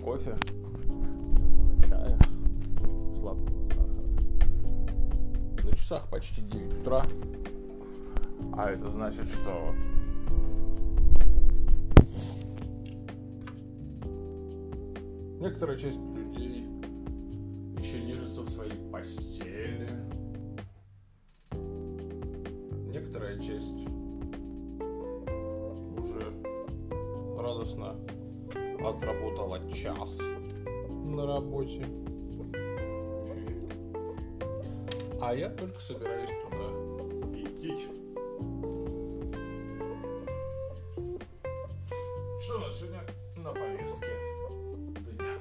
кофе, черного чая, сладкого сахара. На часах почти 9 утра. А это значит, что некоторая часть людей еще нежится в своей постели. Некоторая часть уже радостно отработала час на работе. А я только собираюсь туда идти. Что у нас сегодня на повестке дня?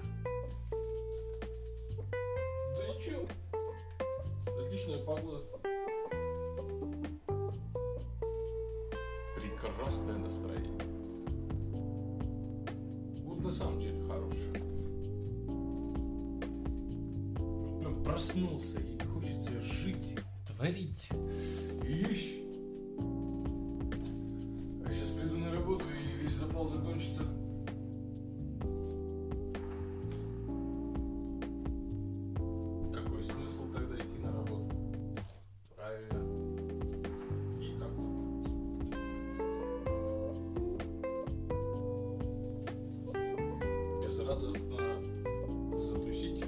Да ничего. Отличная погода. Прекрасное настроение. На самом деле хорошее. Вот Прям проснулся и хочется жить, творить. Ищ. А сейчас приду на работу и весь запал закончится. Безрадостно затусить.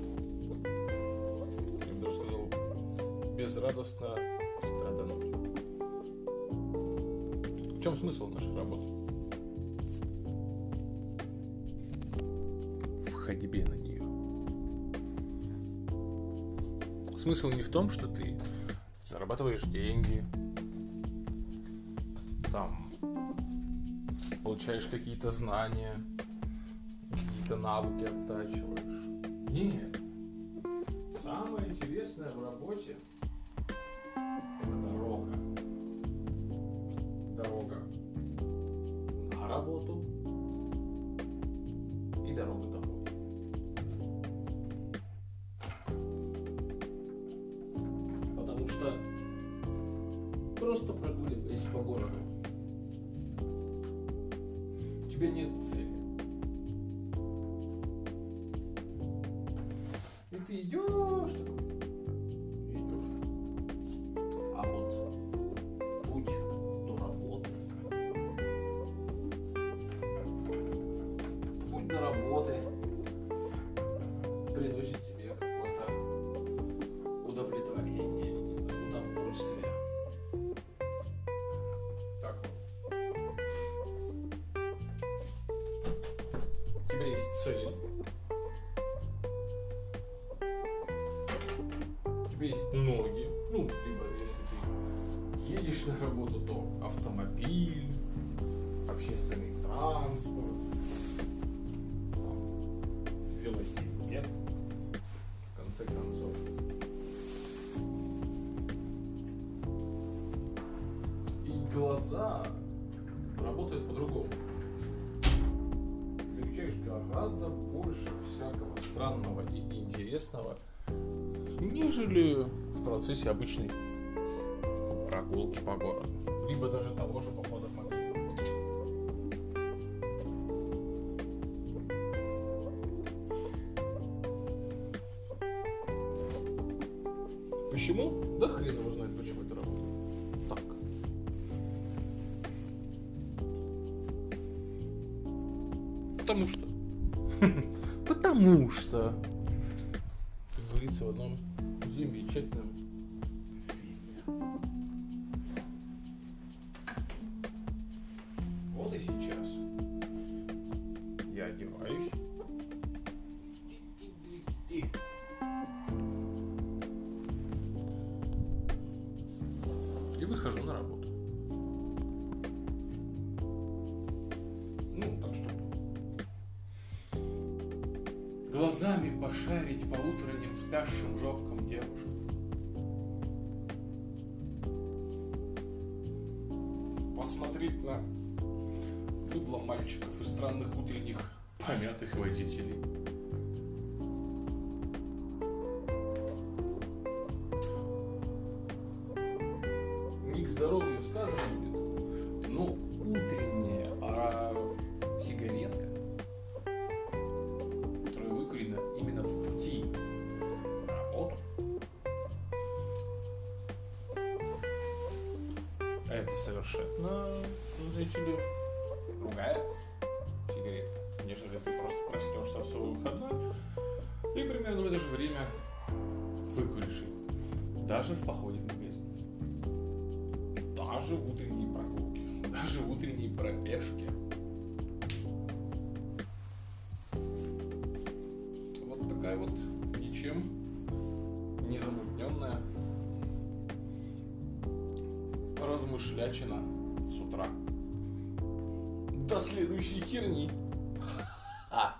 Я бы даже сказал, безрадостно страдануть. В чем смысл нашей работы? В ходьбе на нее. Смысл не в том, что ты зарабатываешь деньги, там получаешь какие-то знания, какие-то навыки оттачиваешь. Нет. Самое интересное в работе это дорога. Дорога на работу и дорога домой. Потому что просто прогуливаясь по городу, у тебя нет цели. Приносит тебе какое-то удовлетворение, удовольствие. Так вот. У тебя есть цель. У тебя есть ноги. Ну, либо если ты едешь на работу, то автомобиль, общественный транспорт, там, велосипед, в конце концов. И глаза работают по-другому. Ты замечаешь гораздо больше всякого странного и интересного, нежели в процессе обычной прогулки по городу. Либо даже того же похода Почему? Да хрен его знает, почему это работает. Так. Потому что. Потому что. Как говорится в одном замечательном глазами пошарить по утренним спящим жопкам девушек. Посмотреть на быдло мальчиков и странных утренних помятых водителей. Не к здоровью сказано совершенно, знаете ли, другая сигаретка, нежели ты просто проснешься в свой выходной и примерно в это же время выкуришь. Даже в походе в магазин. Даже в утренние прогулки. Даже в утренние пробежки. Вот такая вот ничем не замутненная размышлячина с утра. До следующей херни. А.